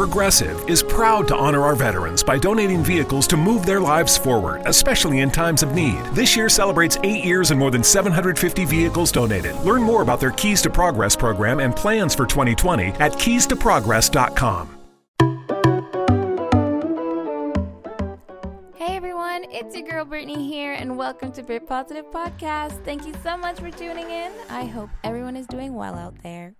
Progressive is proud to honor our veterans by donating vehicles to move their lives forward, especially in times of need. This year celebrates eight years and more than 750 vehicles donated. Learn more about their Keys to Progress program and plans for 2020 at keystoprogress.com. Hey everyone, it's your girl Brittany here, and welcome to Britt Positive Podcast. Thank you so much for tuning in. I hope everyone is doing well out there.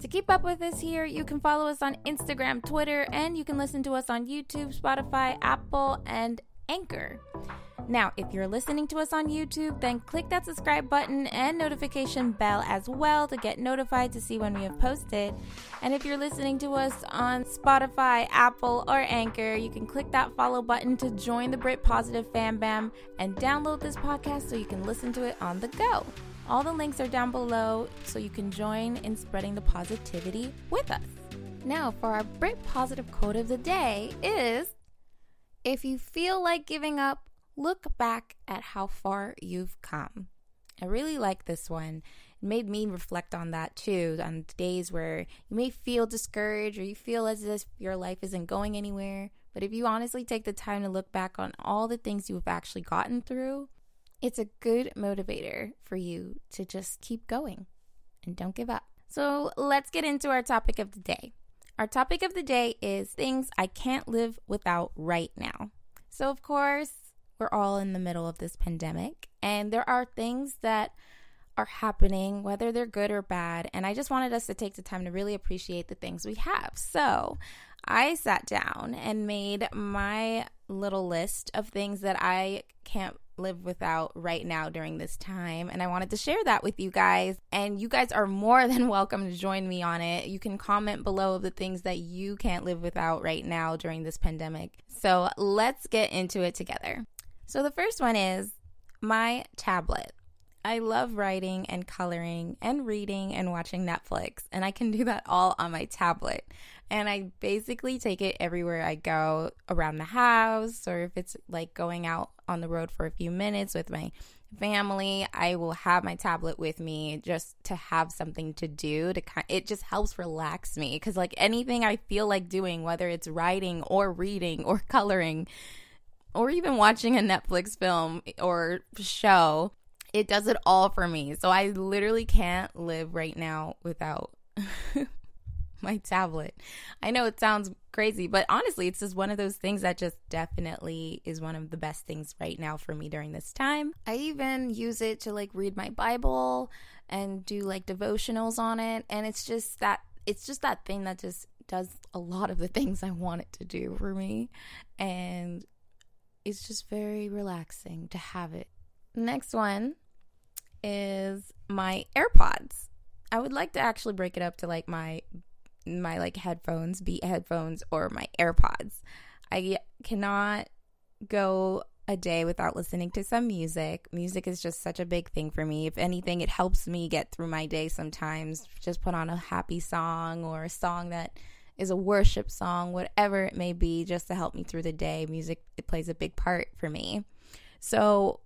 To keep up with us here, you can follow us on Instagram, Twitter, and you can listen to us on YouTube, Spotify, Apple, and Anchor. Now, if you're listening to us on YouTube, then click that subscribe button and notification bell as well to get notified to see when we have posted. And if you're listening to us on Spotify, Apple, or Anchor, you can click that follow button to join the Britt Positive Fam Bam and download this podcast so you can listen to it on the go. All the links are down below so you can join in spreading the positivity with us. Now, for our Britt Positive quote of the day is If you feel like giving up, look back at how far you've come. I really like this one. It made me reflect on that too, on days where you may feel discouraged or you feel as if your life isn't going anywhere. But if you honestly take the time to look back on all the things you've actually gotten through, it's a good motivator for you to just keep going and don't give up. So let's get into our topic of the day. Our topic of the day is things I can't live without right now. So, of course, we're all in the middle of this pandemic, and there are things that are happening, whether they're good or bad. And I just wanted us to take the time to really appreciate the things we have. So, I sat down and made my little list of things that I can't live without right now during this time. And I wanted to share that with you guys. And you guys are more than welcome to join me on it. You can comment below of the things that you can't live without right now during this pandemic. So let's get into it together. So the first one is my tablet. I love writing and coloring and reading and watching Netflix, and I can do that all on my tablet. And I basically take it everywhere I go around the house, or if it's like going out on the road for a few minutes with my family, I will have my tablet with me just to have something to do to kind it just helps relax me cuz like anything I feel like doing whether it's writing or reading or coloring or even watching a Netflix film or show, it does it all for me. So I literally can't live right now without my tablet. I know it sounds crazy, but honestly, it's just one of those things that just definitely is one of the best things right now for me during this time. I even use it to like read my Bible and do like devotionals on it, and it's just that it's just that thing that just does a lot of the things I want it to do for me, and it's just very relaxing to have it. Next one is my AirPods. I would like to actually break it up to like my my like headphones, Beat headphones, or my AirPods. I cannot go a day without listening to some music. Music is just such a big thing for me. If anything, it helps me get through my day sometimes. Just put on a happy song or a song that is a worship song, whatever it may be, just to help me through the day. Music it plays a big part for me. So,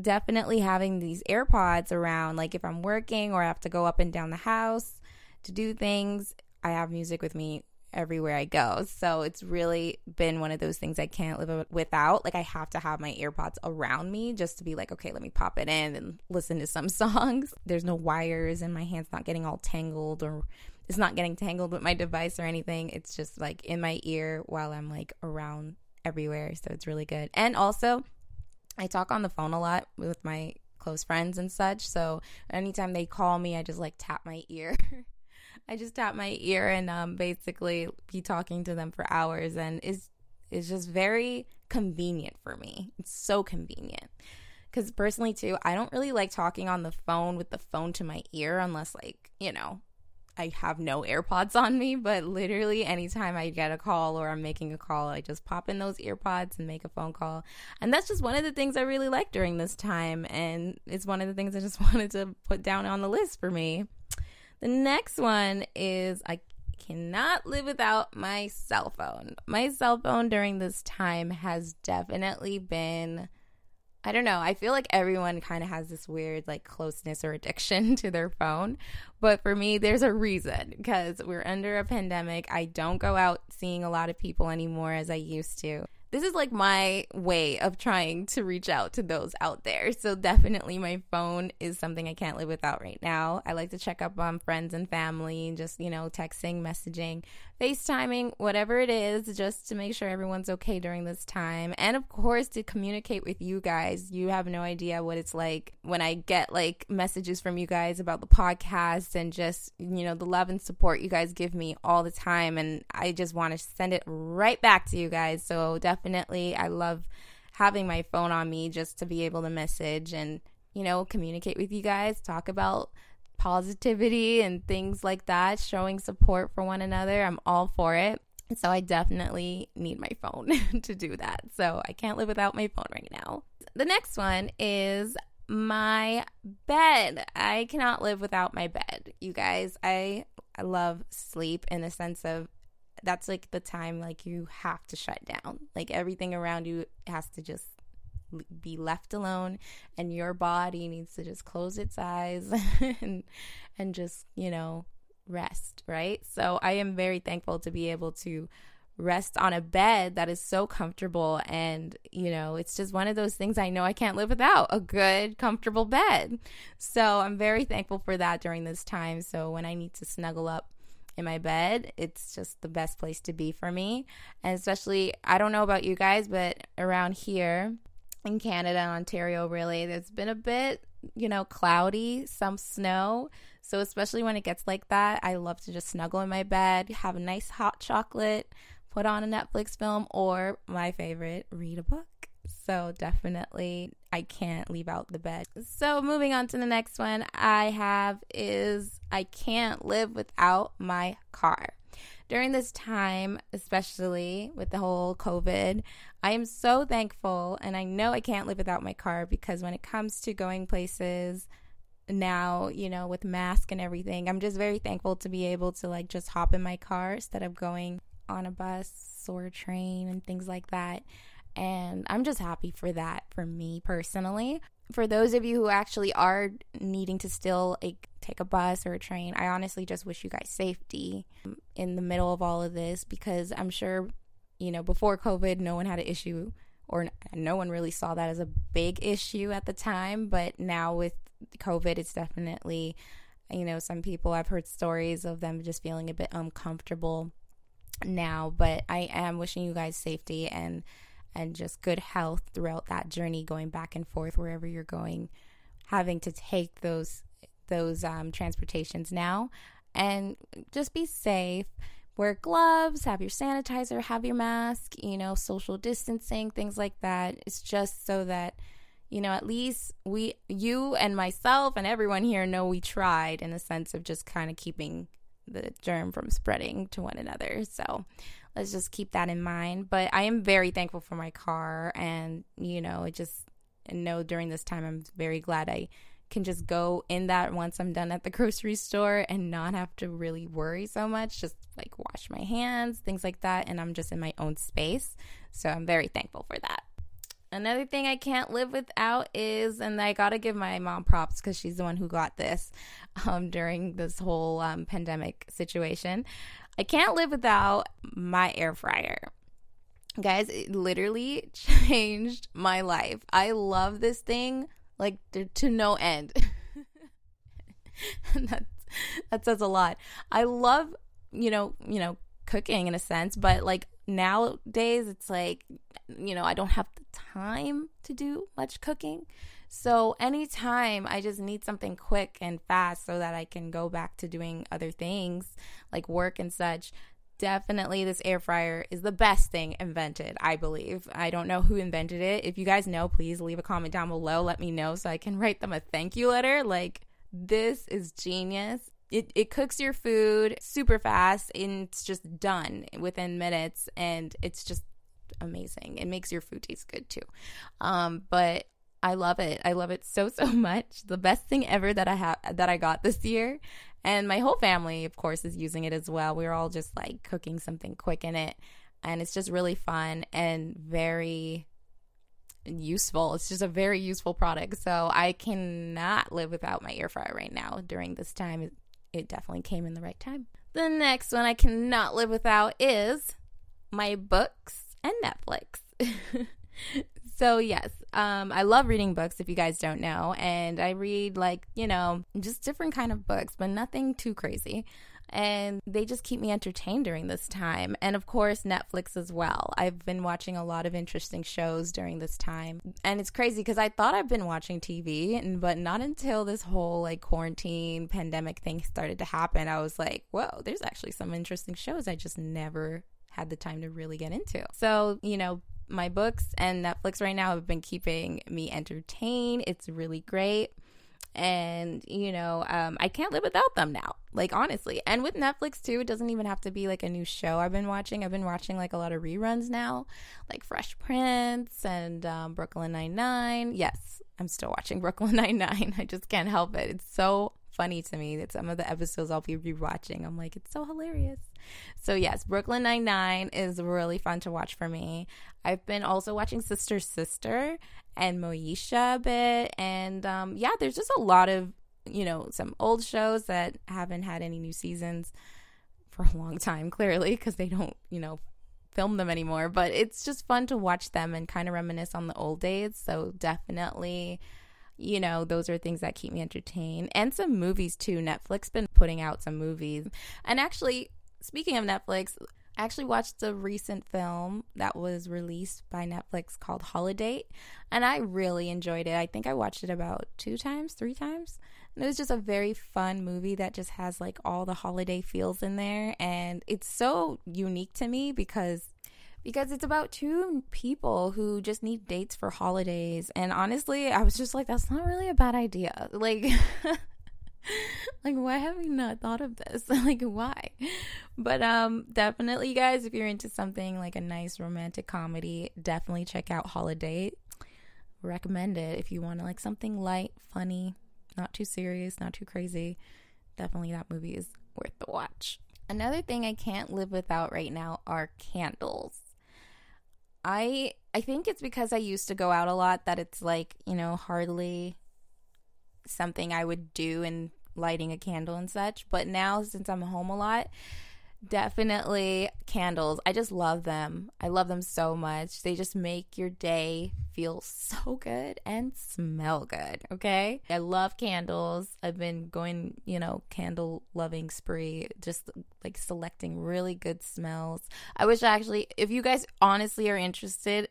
definitely having these AirPods around like if I'm working or I have to go up and down the house to do things, I have music with me everywhere I go. So it's really been one of those things I can't live without. Like I have to have my AirPods around me just to be like, okay, let me pop it in and listen to some songs. There's no wires and my hand's not getting all tangled or it's not getting tangled with my device or anything. It's just like in my ear while I'm like around everywhere. So it's really good. And also, I talk on the phone a lot with my close friends and such. So anytime they call me, I just like tap my ear. I just tap my ear and um, basically be talking to them for hours, and is is just very convenient for me. It's so convenient because personally too, I don't really like talking on the phone with the phone to my ear unless like you know I have no AirPods on me, but literally anytime I get a call or I'm making a call, I just pop in those earpods and make a phone call. And that's just one of the things I really like during this time. And it's one of the things I just wanted to put down on the list for me. The next one is I cannot live without my cell phone. My cell phone during this time has definitely been I don't know. I feel like everyone kind of has this weird like closeness or addiction to their phone. But for me, there's a reason because we're under a pandemic. I don't go out seeing a lot of people anymore as I used to this is like my way of trying to reach out to those out there. So definitely my phone is something I can't live without right now. I like to check up on friends and family just, you know, texting, messaging, FaceTiming, whatever it is, just to make sure everyone's okay during this time. And of course to communicate with you guys. You have no idea what it's like when I get like messages from you guys about the podcast and just, you know, the love and support you guys give me all the time and I just want to send it right back to you guys. So definitely definitely I love having my phone on me just to be able to message and, you know, communicate with you guys, talk about positivity and things like that, showing support for one another. I'm all for it. So I definitely need my phone to do that. So I can't live without my phone right now. The next one is my bed. I cannot live without my bed. You guys, I I love sleep in the sense of that's like the time like you have to shut down. Like everything around you has to just be left alone and your body needs to just close its eyes and and just, you know, rest, right? So I am very thankful to be able to rest on a bed that is so comfortable and you know it's just one of those things i know i can't live without a good comfortable bed so i'm very thankful for that during this time so when i need to snuggle up in my bed. It's just the best place to be for me. And especially, I don't know about you guys, but around here in Canada Ontario, really, there's been a bit, you know, cloudy, some snow. So, especially when it gets like that, I love to just snuggle in my bed, have a nice hot chocolate, put on a Netflix film, or my favorite, read a book. So definitely I can't leave out the bed. So moving on to the next one I have is I can't live without my car. During this time, especially with the whole COVID, I am so thankful and I know I can't live without my car because when it comes to going places, now, you know, with mask and everything, I'm just very thankful to be able to like just hop in my car instead of going on a bus or a train and things like that. And I'm just happy for that for me personally. For those of you who actually are needing to still like, take a bus or a train, I honestly just wish you guys safety um, in the middle of all of this because I'm sure, you know, before COVID, no one had an issue or no one really saw that as a big issue at the time. But now with COVID, it's definitely, you know, some people I've heard stories of them just feeling a bit uncomfortable now. But I am wishing you guys safety and and just good health throughout that journey going back and forth wherever you're going having to take those those um, transportations now. And just be safe wear gloves have your sanitizer have your mask you know social distancing things like that. It's just so that you know at least we you and myself and everyone here know we tried in the sense of just kind of keeping the germ from spreading to one another. So let's just keep that in mind. But I am very thankful for my car, and you know, it just know during this time, I'm very glad I can just go in that once I'm done at the grocery store and not have to really worry so much. Just like wash my hands, things like that, and I'm just in my own space. So I'm very thankful for that. Another thing I can't live without is, and I gotta give my mom props because she's the one who got this um, during this whole um, pandemic situation. I can't live without my air fryer. Guys, it literally changed my life. I love this thing like to, no end. that that says a lot. I love, you know, you know, cooking in a sense, but like nowadays it's like, you know, I don't have time to do much cooking. So anytime I just need something quick and fast so that I can go back to doing other things like work and such, definitely this air fryer is the best thing invented, I believe. I don't know who invented it. If you guys know, please leave a comment down below. Let me know so I can write them a thank you letter. Like, this is genius. it, it cooks your food super fast and it's just done within minutes and it's just amazing. It makes your food taste good too. Um, but I love it. I love it so so much. The best thing ever that I have that I got this year. And my whole family, of course, is using it as well. We're all just like cooking something quick in it. And it's just really fun and very useful. It's just a very useful product. So I cannot live without my air fryer right now during this time. It, it definitely came in the right time. The next one I cannot live without is my books and Netflix. so yes, um, I love reading books. If you guys don't know, and I read like you know just different kind of books, but nothing too crazy and they just keep me entertained during this time. And of course, Netflix as well. I've been watching a lot of interesting shows during this time. And it's crazy because I thought I've been watching TV, but not until this whole like quarantine pandemic thing started to happen. I was like, whoa, there's actually some interesting shows I just never had the time to really get into. So, you know, my books and Netflix right now have been keeping me entertained. It's really great. And you know um, i can't live without them now like honestly. And with netflix too it doesn't even have to be like a new show i've been watching. I've been watching like a lot of reruns now like fresh prince and um, brooklyn 99 yes i'm still watching brooklyn 99 i just can't help it. It's so funny to me that some of the episodes I'll be rewatching. I'm like, it's so hilarious. So yes, Brooklyn Nine Nine is really fun to watch for me. I've been also watching Sister Sister and Moesha a bit, and um, yeah, there's just a lot of you know some old shows that haven't had any new seasons for a long time, clearly because they don't you know film them anymore. But it's just fun to watch them and kind of reminisce on the old days. So definitely you know, those are things that keep me entertained. And some movies too. Netflix been putting out some movies. And actually, speaking of Netflix, I actually watched a recent film that was released by Netflix called Holidate, and I really enjoyed it. I think I watched it about two times, three times. And it was just a very fun movie that just has like all the holiday feels in there, and it's so unique to me because because it's about two people who just need dates for holidays. And honestly, I was just like, that's not really a bad idea. Like, like why have we not thought of this? like, why? But um, definitely, guys, if you're into something like a nice romantic comedy, definitely check out Holidate. Recommend it if you want to like something light, funny, not too serious, not too crazy. Definitely, that movie is worth the watch. Another thing I can't live without right now are candles. I I think it's because I used to go out a lot that it's like, you know, hardly something I would do in lighting a candle and such. But now since I'm home a lot, definitely candles. I just love them. I love them so much. They just make your day feel so good and smell good. Okay. I love candles. I've been going, you know, candle loving spree, just like selecting really good smells. I wish I actually, if you guys honestly are interested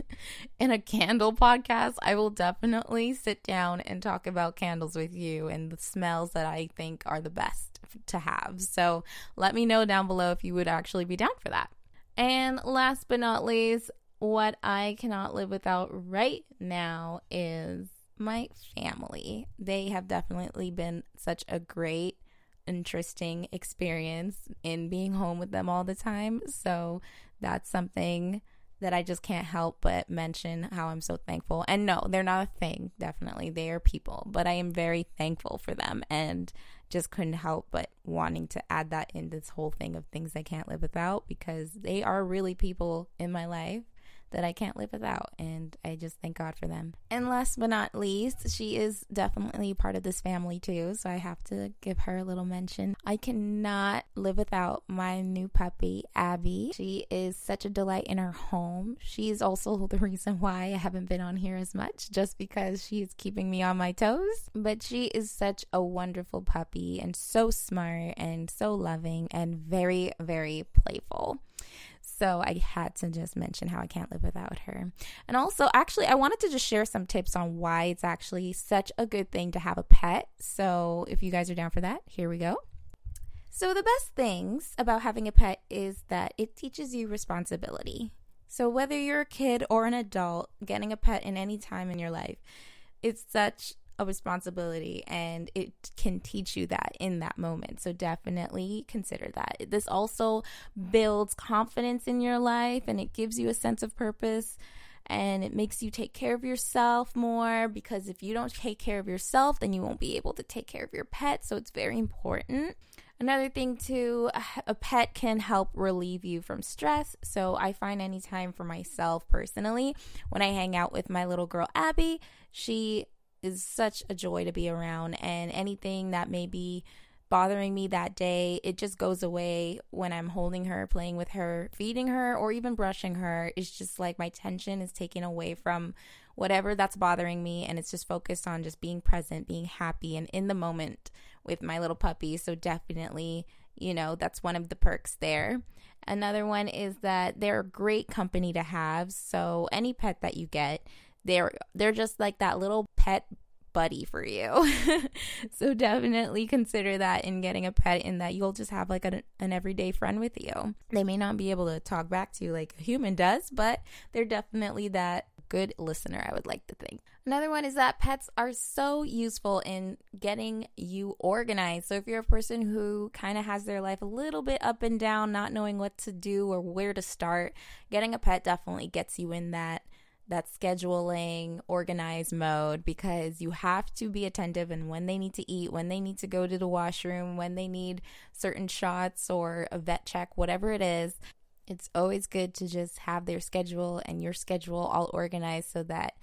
in a candle podcast, I will definitely sit down and talk about candles with you and the smells that I think are the best to have. So let me know down below if you would actually be down for that. And last but not least, what I cannot live without right now is my family. They have definitely been such a great, interesting experience in being home with them all the time. So that's something that I just can't help but mention how I'm so thankful. And no, they're not a thing, definitely. They are people, but I am very thankful for them and just couldn't help but wanting to add that in this whole thing of things I can't live without because they are really people in my life that I can't live without. And I just thank God for them. And last but not least, she is definitely part of this family too. So I have to give her a little mention. I cannot live without my new puppy, Abby. She is such a delight in her home. She's also the reason why I haven't been on here as much, just because she is keeping me on my toes. But she is such a wonderful puppy and so smart and so loving and very, very playful. So I had to just mention how I can't live without her. And also, actually, I wanted to just share some tips on why it's actually such a good thing to have a pet. So if you guys are down for that, here we go. So, the best things about having a pet is that it teaches you responsibility. So, whether you're a kid or an adult, getting a pet in any time in your life, it's such a responsibility and it can teach you that in that moment. So definitely consider that. This also builds confidence in your life and it gives you a sense of purpose and it makes you take care of yourself more because if you don't take care of yourself, then you won't be able to take care of your pet. So it's very important. Another thing, too, a pet can help relieve you from stress. So I find any time for myself personally when I hang out with my little girl Abby, she is such a joy to be around, and anything that may be bothering me that day, it just goes away when I'm holding her, playing with her, feeding her, or even brushing her. It's just like my tension is taken away from whatever that's bothering me, and it's just focused on just being present, being happy, and in the moment with my little puppy. So, definitely, you know, that's one of the perks there. Another one is that they're a great company to have. So, any pet that you get, they're they're just like that little pet buddy for you. so definitely consider that in getting a pet in that you'll just have like a, an everyday friend with you. They may not be able to talk back to you like a human does, but they're definitely that good listener, I would like to think. Another one is that pets are so useful in getting you organized. So if you're a person who kind of has their life a little bit up and down, not knowing what to do or where to start, getting a pet definitely gets you in that that scheduling, organized mode because you have to be attentive and when they need to eat, when they need to go to the washroom, when they need certain shots or a vet check, whatever it is. It's always good to just have their schedule and your schedule all organized so that,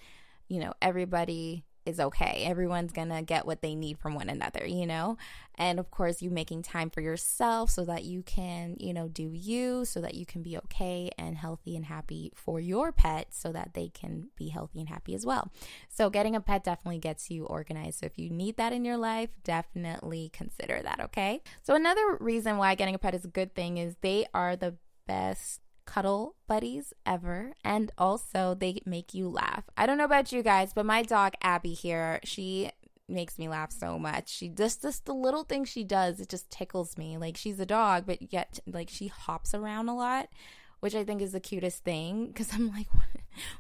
you know, everybody is okay. Everyone's going to get what they need from one another, you know? And of course, you making time for yourself so that you can, you know, do you, so that you can be okay and healthy and happy for your pet so that they can be healthy and happy as well. So, getting a pet definitely gets you organized. So, if you need that in your life, definitely consider that, okay? So, another reason why getting a pet is a good thing is they are the best cuddle buddies ever. And also, they make you laugh. I don't know about you guys, but my dog, Abby, here, she makes me laugh so much. She just just the little thing she does, it just tickles me. Like she's a dog, but yet like she hops around a lot which I think is the cutest thing because I'm like, what,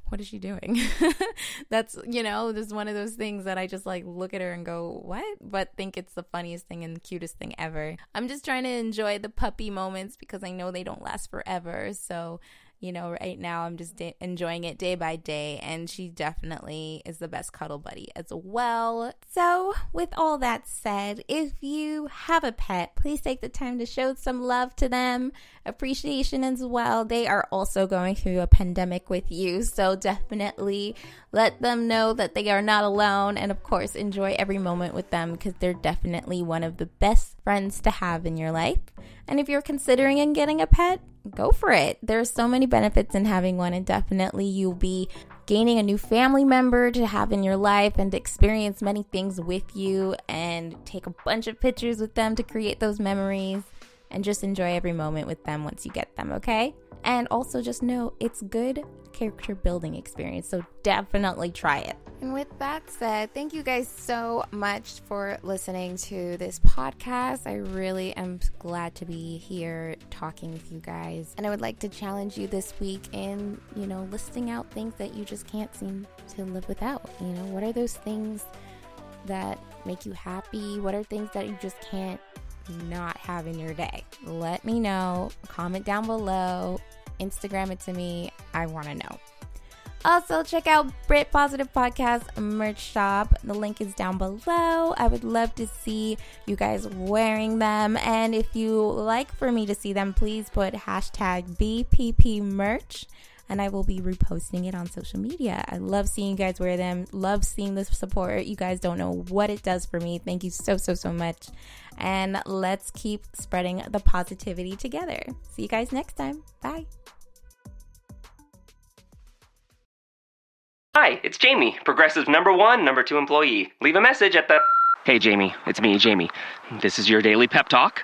what is she doing? That's, you know, is one of those things that I just like look at her and go, what? But think it's the funniest thing and cutest thing ever. I'm just trying to enjoy the puppy moments because I know they don't last forever. So you know, right now I'm just da- enjoying it day by day, and she definitely is the best cuddle buddy as well. So, with all that said, if you have a pet, please take the time to show some love to them, appreciation as well. They are also going through a pandemic with you, so definitely let them know that they are not alone, and of course, enjoy every moment with them because they're definitely one of the best friends to have in your life. And if you're considering in getting a pet, go for it. There's so many benefits in having one, and definitely you'll be gaining a new family member to have in your life and experience many things with you and take a bunch of pictures with them to create those memories and just enjoy every moment with them once you get them, okay? And also just know it's good character building experience, so definitely try it. And with that said, thank you guys so much for listening to this podcast. I really am glad to be here talking with you guys. And I would like to challenge you this week in, you know, listing out things that you just can't seem to live without. You know, what are those things that make you happy? What are things that you just can't not having your day? Let me know. Comment down below. Instagram it to me. I want to know. Also, check out Britt Positive Podcast merch shop. The link is down below. I would love to see you guys wearing them. And if you like for me to see them, please put hashtag BPP merch and I will be reposting it on social media. I love seeing you guys wear them. Love seeing the support. You guys don't know what it does for me. Thank you so, so, so much. And let's keep spreading the positivity together. See you guys next time. Bye. Hi, it's Jamie, Progressive number one, number two employee. Leave a message at the. Hey, Jamie, it's me, Jamie. This is your daily pep talk.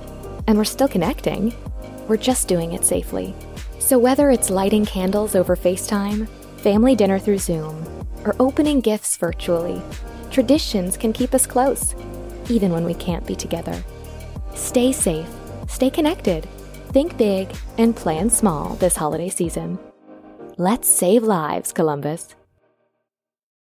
And we're still connecting, we're just doing it safely. So whether it's lighting candles over FaceTime, family dinner through Zoom, or opening gifts virtually, traditions can keep us close, even when we can't be together. Stay safe, stay connected, think big, and plan small this holiday season. Let's save lives, Columbus.